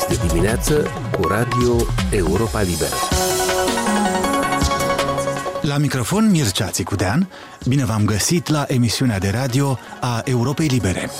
este dimineață cu Radio Europa Liberă. La microfon Mircea Țicudean, bine v-am găsit la emisiunea de radio a Europei Libere.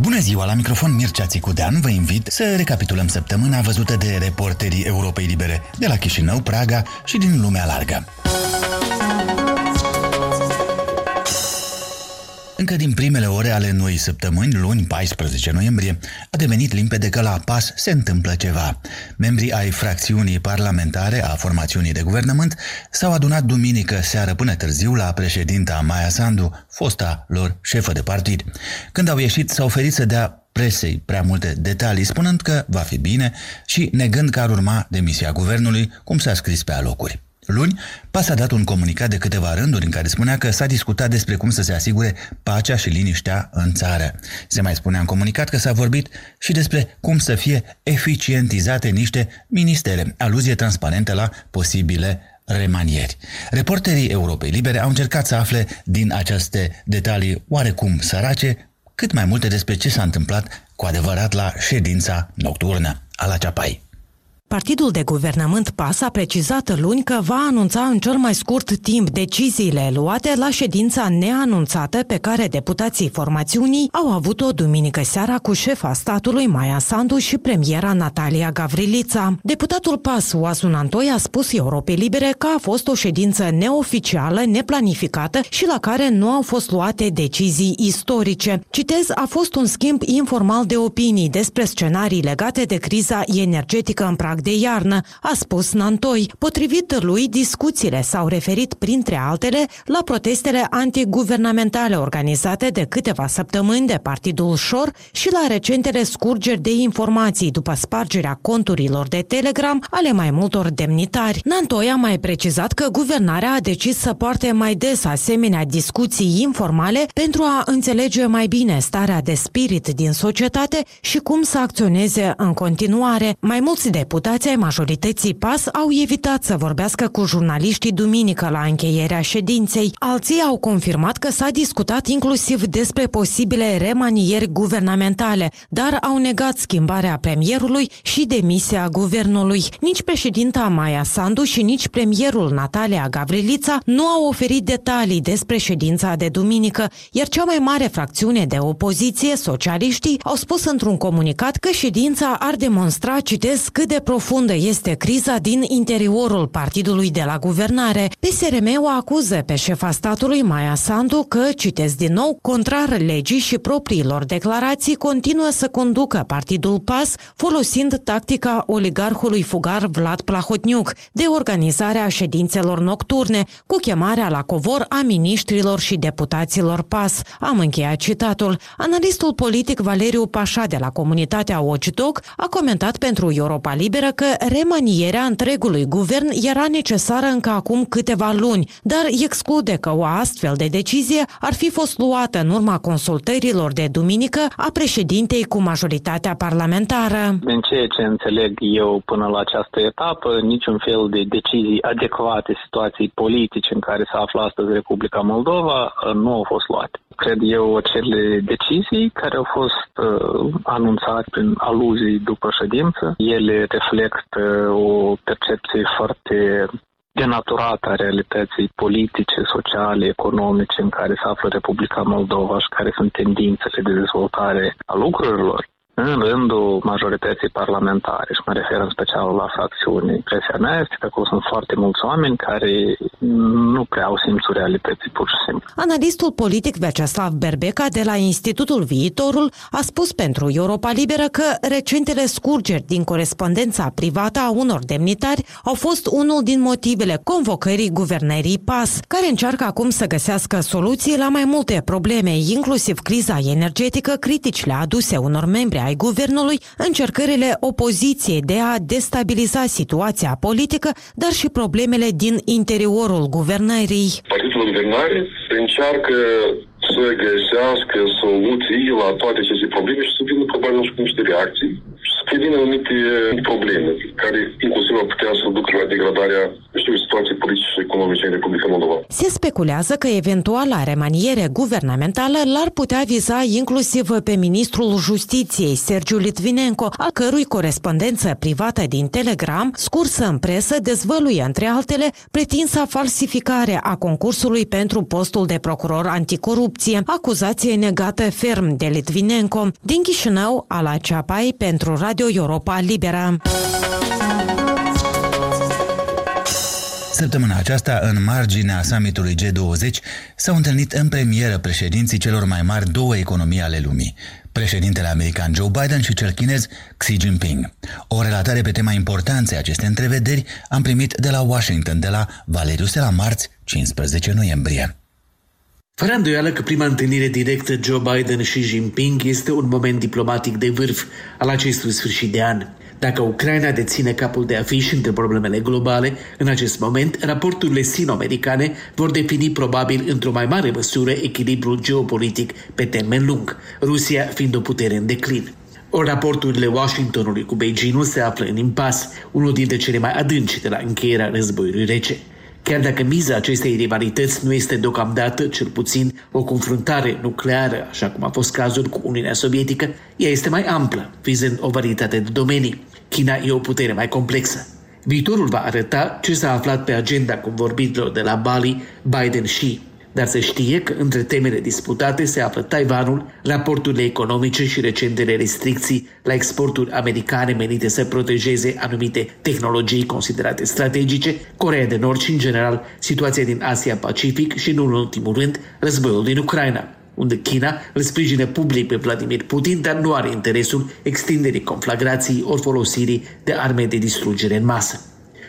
Bună ziua, la microfon Mircea Țicudean vă invit să recapitulăm săptămâna văzută de reporterii Europei Libere de la Chișinău, Praga și din lumea largă. Încă din primele ore ale noi săptămâni, luni 14 noiembrie, a devenit limpede că la PAS se întâmplă ceva. Membrii ai fracțiunii parlamentare a formațiunii de guvernământ s-au adunat duminică seară până târziu la președinta Maia Sandu, fosta lor șefă de partid. Când au ieșit, s-au oferit să dea presei prea multe detalii, spunând că va fi bine și negând că ar urma demisia guvernului, cum s-a scris pe alocuri. Luni, PAS a dat un comunicat de câteva rânduri în care spunea că s-a discutat despre cum să se asigure pacea și liniștea în țară. Se mai spunea în comunicat că s-a vorbit și despre cum să fie eficientizate niște ministere, aluzie transparentă la posibile remanieri. Reporterii Europei Libere au încercat să afle din aceste detalii oarecum sărace cât mai multe despre ce s-a întâmplat cu adevărat la ședința nocturnă a la Ceapai. Partidul de guvernământ PAS a precizat luni că va anunța în cel mai scurt timp deciziile luate la ședința neanunțată pe care deputații formațiunii au avut-o duminică seara cu șefa statului Maia Sandu și premiera Natalia Gavrilița. Deputatul PAS Oasun Antoi a spus Europei Libere că a fost o ședință neoficială, neplanificată și la care nu au fost luate decizii istorice. Citez, a fost un schimb informal de opinii despre scenarii legate de criza energetică în prag de iarnă, a spus Nantoi. Potrivit lui, discuțiile s-au referit, printre altele, la protestele antiguvernamentale organizate de câteva săptămâni de Partidul Șor și la recentele scurgeri de informații după spargerea conturilor de Telegram ale mai multor demnitari. Nantoi a mai precizat că guvernarea a decis să poarte mai des asemenea discuții informale pentru a înțelege mai bine starea de spirit din societate și cum să acționeze în continuare. Mai mulți deputați deputații ai majorității PAS au evitat să vorbească cu jurnaliștii duminică la încheierea ședinței. Alții au confirmat că s-a discutat inclusiv despre posibile remanieri guvernamentale, dar au negat schimbarea premierului și demisia guvernului. Nici președinta Maia Sandu și nici premierul Natalia Gavrilița nu au oferit detalii despre ședința de duminică, iar cea mai mare fracțiune de opoziție, socialiștii, au spus într-un comunicat că ședința ar demonstra, citesc, cât de profundă este criza din interiorul partidului de la guvernare. PSRM o acuză pe șefa statului Maia Sandu că, citesc din nou, contrar legii și propriilor declarații, continuă să conducă partidul PAS folosind tactica oligarhului fugar Vlad Plahotniuc de organizarea ședințelor nocturne cu chemarea la covor a miniștrilor și deputaților PAS. Am încheiat citatul. Analistul politic Valeriu Pașa de la comunitatea Watchdog a comentat pentru Europa Liber consideră că remanierea întregului guvern era necesară încă acum câteva luni, dar exclude că o astfel de decizie ar fi fost luată în urma consultărilor de duminică a președintei cu majoritatea parlamentară. În ceea ce înțeleg eu până la această etapă, niciun fel de decizii adecvate situației politice în care se află astăzi Republica Moldova nu au fost luate. Cred eu acele decizii care au fost uh, anunțate prin aluzii după ședință, ele reflectă o percepție foarte denaturată a realității politice, sociale, economice în care se află Republica Moldova și care sunt tendințele de dezvoltare a lucrurilor în rândul majorității parlamentare și mă refer în special la fracțiuni. Impresia mea este că acolo sunt foarte mulți oameni care nu prea au simțul realității pur și simplu. Analistul politic Vyacheslav Berbeca de la Institutul Viitorul a spus pentru Europa Liberă că recentele scurgeri din corespondența privată a unor demnitari au fost unul din motivele convocării guvernării PAS, care încearcă acum să găsească soluții la mai multe probleme, inclusiv criza energetică, criticile aduse unor membri ai guvernului încercările opoziției de a destabiliza situația politică, dar și problemele din interiorul guvernării. Partidul guvernare încearcă să găsească soluții la toate aceste probleme și să vină probabil și cu niște reacții să prevină anumite probleme care inclusiv ar putea să ducă la degradarea știu, situației politice și economice în Republica Moldova. Se speculează că eventuala remaniere guvernamentală l-ar putea viza inclusiv pe ministrul justiției, Sergiu Litvinenko, a cărui corespondență privată din Telegram, scursă în presă, dezvăluie, între altele, pretinsa falsificare a concursului pentru postul de procuror anticorupție, acuzație negată ferm de Litvinenko. Din Chișinău, Ala Ceapai pentru Radio Europa Liberă. Săptămâna aceasta, în marginea summitului G20, s-au întâlnit în premieră președinții celor mai mari două economii ale lumii, președintele american Joe Biden și cel chinez Xi Jinping. O relatare pe tema importanței acestei întrevederi am primit de la Washington, de la Valeriu la marți, 15 noiembrie. Fără îndoială că prima întâlnire directă Joe Biden și Jinping este un moment diplomatic de vârf al acestui sfârșit de an. Dacă Ucraina deține capul de afiș între problemele globale, în acest moment, raporturile sino-americane vor defini probabil într-o mai mare măsură echilibrul geopolitic pe termen lung, Rusia fiind o putere în declin. Ori raporturile Washingtonului cu Beijingul se află în impas, unul dintre cele mai adânci de la încheierea războiului rece. Chiar dacă miza acestei rivalități nu este deocamdată, cel puțin, o confruntare nucleară, așa cum a fost cazul cu Uniunea Sovietică, ea este mai amplă, vizând o varietate de domenii. China e o putere mai complexă. Viitorul va arăta ce s-a aflat pe agenda convorbirilor de la Bali, Biden și dar se știe că între temele disputate se află Taiwanul, raporturile economice și recentele restricții la exporturi americane menite să protejeze anumite tehnologii considerate strategice, Corea de Nord și, în general, situația din Asia-Pacific și, în ultimul rând, războiul din Ucraina unde China îl sprijine public pe Vladimir Putin, dar nu are interesul extinderii conflagrației ori folosirii de arme de distrugere în masă.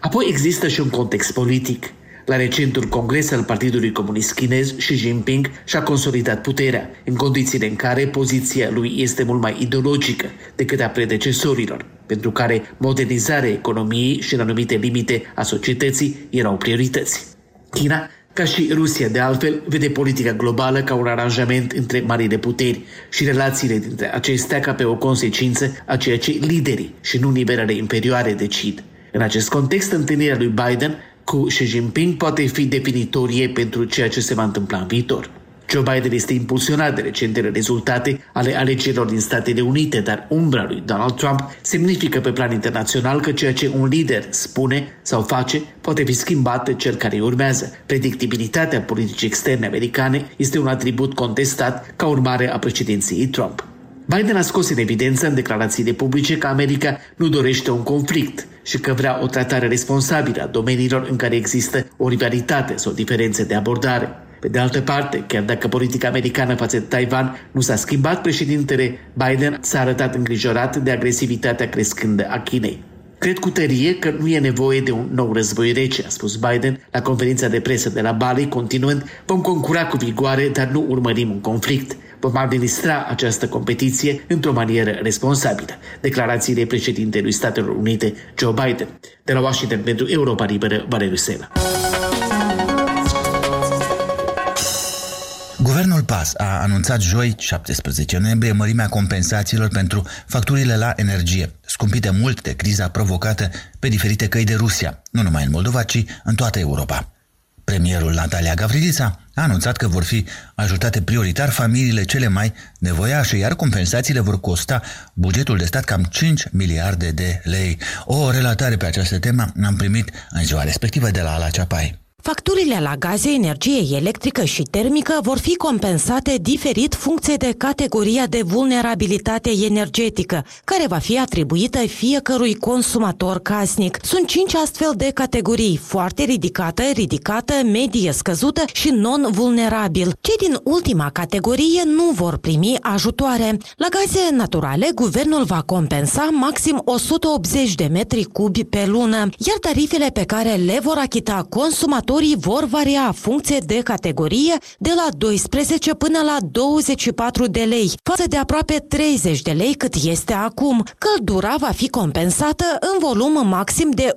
Apoi există și un context politic. La recentul congres al Partidului Comunist Chinez, Xi Jinping și-a consolidat puterea, în condițiile în care poziția lui este mult mai ideologică decât a predecesorilor, pentru care modernizarea economiei și în anumite limite a societății erau priorități. China ca și Rusia, de altfel, vede politica globală ca un aranjament între marile puteri și relațiile dintre acestea ca pe o consecință a ceea ce liderii și nu nivelele imperioare decid. În acest context, întâlnirea lui Biden cu Xi Jinping poate fi definitorie pentru ceea ce se va întâmpla în viitor. Joe Biden este impulsionat de recentele rezultate ale alegerilor din Statele Unite, dar umbra lui Donald Trump semnifică pe plan internațional că ceea ce un lider spune sau face poate fi schimbat de cel care urmează. Predictibilitatea politicii externe americane este un atribut contestat ca urmare a președinției Trump. Biden a scos în evidență în declarațiile publice că America nu dorește un conflict și că vrea o tratare responsabilă a domeniilor în care există o rivalitate sau diferențe de abordare. Pe de altă parte, chiar dacă politica americană față de Taiwan nu s-a schimbat, președintele Biden s-a arătat îngrijorat de agresivitatea crescândă a Chinei. Cred cu tărie că nu e nevoie de un nou război rece, a spus Biden la conferința de presă de la Bali, continuând, vom concura cu vigoare, dar nu urmărim un conflict. Vom administra această competiție într-o manieră responsabilă. Declarațiile președintelui Statelor Unite, Joe Biden. De la Washington pentru Europa Liberă, Valeriu Sena. Guvernul PAS a anunțat joi, 17 noiembrie, mărimea compensațiilor pentru facturile la energie, scumpite mult de criza provocată pe diferite căi de Rusia, nu numai în Moldova, ci în toată Europa. Premierul Natalia Gavrilița a anunțat că vor fi ajutate prioritar familiile cele mai nevoiașe, iar compensațiile vor costa bugetul de stat cam 5 miliarde de lei. O relatare pe această temă am primit în ziua respectivă de la Ala Ceapai. Facturile la gaze, energie electrică și termică vor fi compensate diferit funcție de categoria de vulnerabilitate energetică, care va fi atribuită fiecărui consumator casnic. Sunt cinci astfel de categorii, foarte ridicată, ridicată, medie scăzută și non-vulnerabil. Cei din ultima categorie nu vor primi ajutoare. La gaze naturale, guvernul va compensa maxim 180 de metri cubi pe lună, iar tarifele pe care le vor achita consumatorii consumatorii vor varia funcție de categorie de la 12 până la 24 de lei, față de aproape 30 de lei cât este acum. Căldura va fi compensată în volum maxim de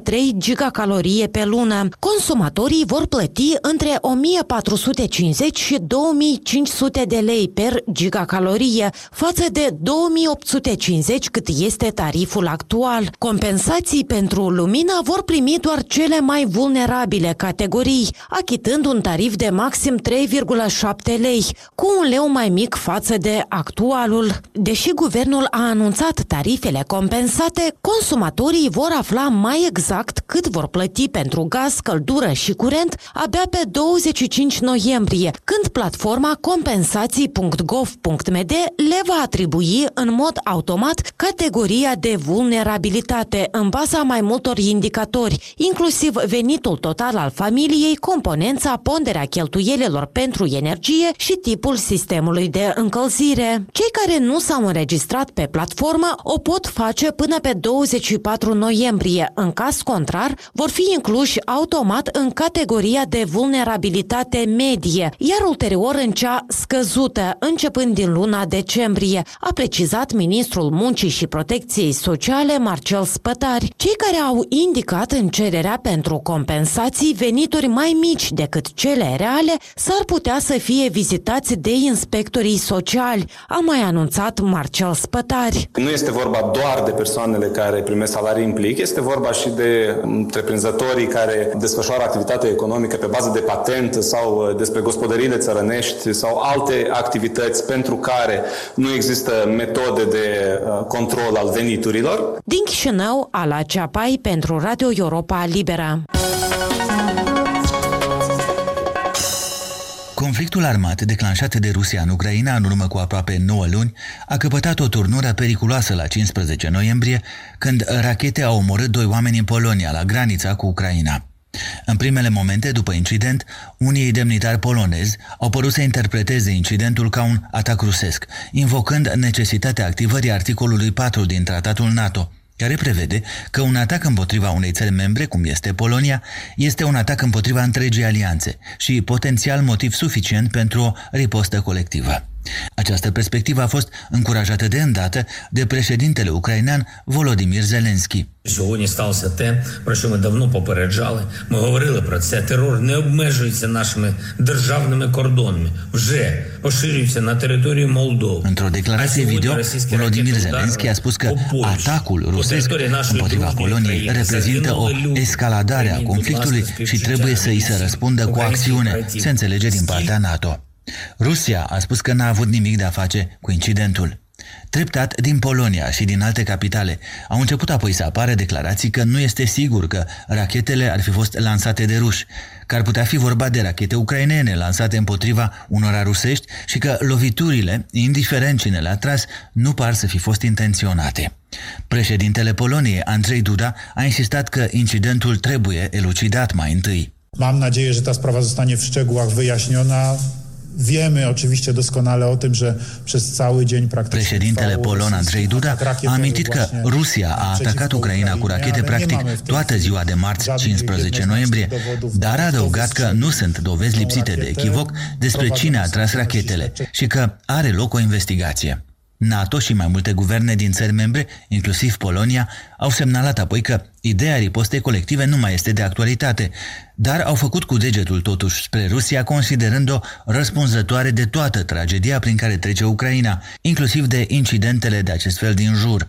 1,3 gigacalorie pe lună. Consumatorii vor plăti între 1450 și 2500 de lei per gigacalorie, față de 2850 cât este tariful actual. Compensații pentru lumină vor primi doar cele mai vulnerabile categorii, achitând un tarif de maxim 3,7 lei, cu un leu mai mic față de actualul. Deși guvernul a anunțat tarifele compensate, consumatorii vor afla mai exact cât vor plăti pentru gaz, căldură și curent abia pe 25 noiembrie, când platforma compensații.gov.md le va atribui în mod automat categoria de vulnerabilitate în baza mai multor indicatori, inclusiv venitul total al familiei, componența, ponderea cheltuielilor pentru energie și tipul sistemului de încălzire. Cei care nu s-au înregistrat pe platformă o pot face până pe 24 noiembrie. În caz contrar, vor fi incluși automat în categoria de vulnerabilitate medie, iar ulterior în cea scăzută, începând din luna decembrie, a precizat ministrul Muncii și Protecției Sociale Marcel Spătari. Cei care au indicat în cererea pentru compensații venituri mai mici decât cele reale s-ar putea să fie vizitați de inspectorii sociali, a mai anunțat Marcel Spătari. Nu este vorba doar de persoanele care primesc salarii în plic, este vorba și de întreprinzătorii care desfășoară activitate economică pe bază de patent sau uh, despre gospodăriile țărănești sau alte activități pentru care nu există metode de uh, control al veniturilor. Din Chișinău, Ala Ceapai pentru Radio Europa Libera. Conflictul armat declanșat de Rusia în Ucraina în urmă cu aproape 9 luni a căpătat o turnură periculoasă la 15 noiembrie, când rachete au omorât doi oameni în Polonia, la granița cu Ucraina. În primele momente după incident, unii demnitari polonezi au părut să interpreteze incidentul ca un atac rusesc, invocând necesitatea activării articolului 4 din tratatul NATO, care prevede că un atac împotriva unei țări membre, cum este Polonia, este un atac împotriva întregii alianțe și potențial motiv suficient pentru o ripostă colectivă. Această perspectivă a fost încurajată de îndată de președintele ucrainean Volodymyr Zelensky. Сьогодні сталося те, про що ми давно попереджали. Ми говорили про це. Терор не обмежується нашими державними кордонами, вже поширюється на територію Молдови. Într-o declarație video, Volodymyr Zelensky a spus că atacul rusesc împotriva Poloniei reprezintă o escaladare a conflictului și trebuie să îi se răspundă cu acțiune, se înțelege din partea NATO. Rusia a spus că n-a avut nimic de a face cu incidentul. Treptat, din Polonia și din alte capitale, au început apoi să apară declarații că nu este sigur că rachetele ar fi fost lansate de ruși, că ar putea fi vorba de rachete ucrainene lansate împotriva unora rusești și că loviturile, indiferent cine le-a tras, nu par să fi fost intenționate. Președintele Poloniei, Andrzej Duda, a insistat că incidentul trebuie elucidat mai întâi. Mam nadzieję, że ta sprawa zostanie w szczegółach wyjaśniona. Wiemy oczywiście doskonale o tym, że przez cały dzień praktycznie Președintele polon Andrei Duda a amintit că Rusia a atacat Ucraina cu rachete practic toată ziua de marți 15 noiembrie, dar a adăugat că nu sunt dovezi lipsite de echivoc despre cine a tras rachetele și că are loc o investigație. NATO și mai multe guverne din țări membre, inclusiv Polonia, au semnalat apoi că ideea ripostei colective nu mai este de actualitate, dar au făcut cu degetul totuși spre Rusia considerând-o răspunzătoare de toată tragedia prin care trece Ucraina, inclusiv de incidentele de acest fel din jur.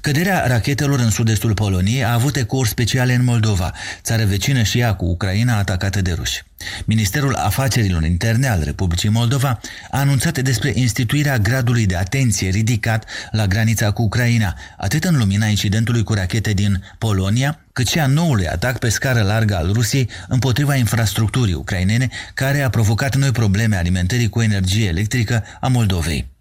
Căderea rachetelor în sud-estul Poloniei a avut ecouri speciale în Moldova, țară vecină și ea cu Ucraina atacată de ruși. Ministerul Afacerilor Interne al Republicii Moldova a anunțat despre instituirea gradului de atenție ridicat la granița cu Ucraina, atât în lumina incidentului cu rachete din Polonia, cât și a noului atac pe scară largă al Rusiei împotriva infrastructurii ucrainene, care a provocat noi probleme alimentării cu energie electrică a Moldovei.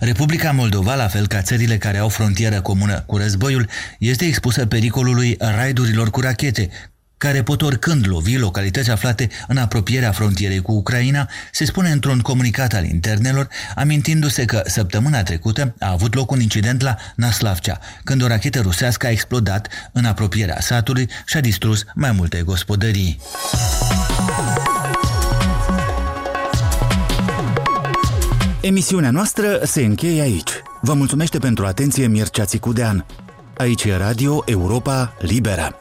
Republica Moldova, la fel ca țările care au frontieră comună cu războiul, este expusă pericolului raidurilor cu rachete, care pot oricând lovi localități aflate în apropierea frontierei cu Ucraina, se spune într-un comunicat al internelor, amintindu-se că săptămâna trecută a avut loc un incident la Naslavcea, când o rachetă rusească a explodat în apropierea satului și a distrus mai multe gospodării. Emisiunea noastră se încheie aici. Vă mulțumește pentru atenție Mircea Țicudean. Aici e Radio Europa Liberă.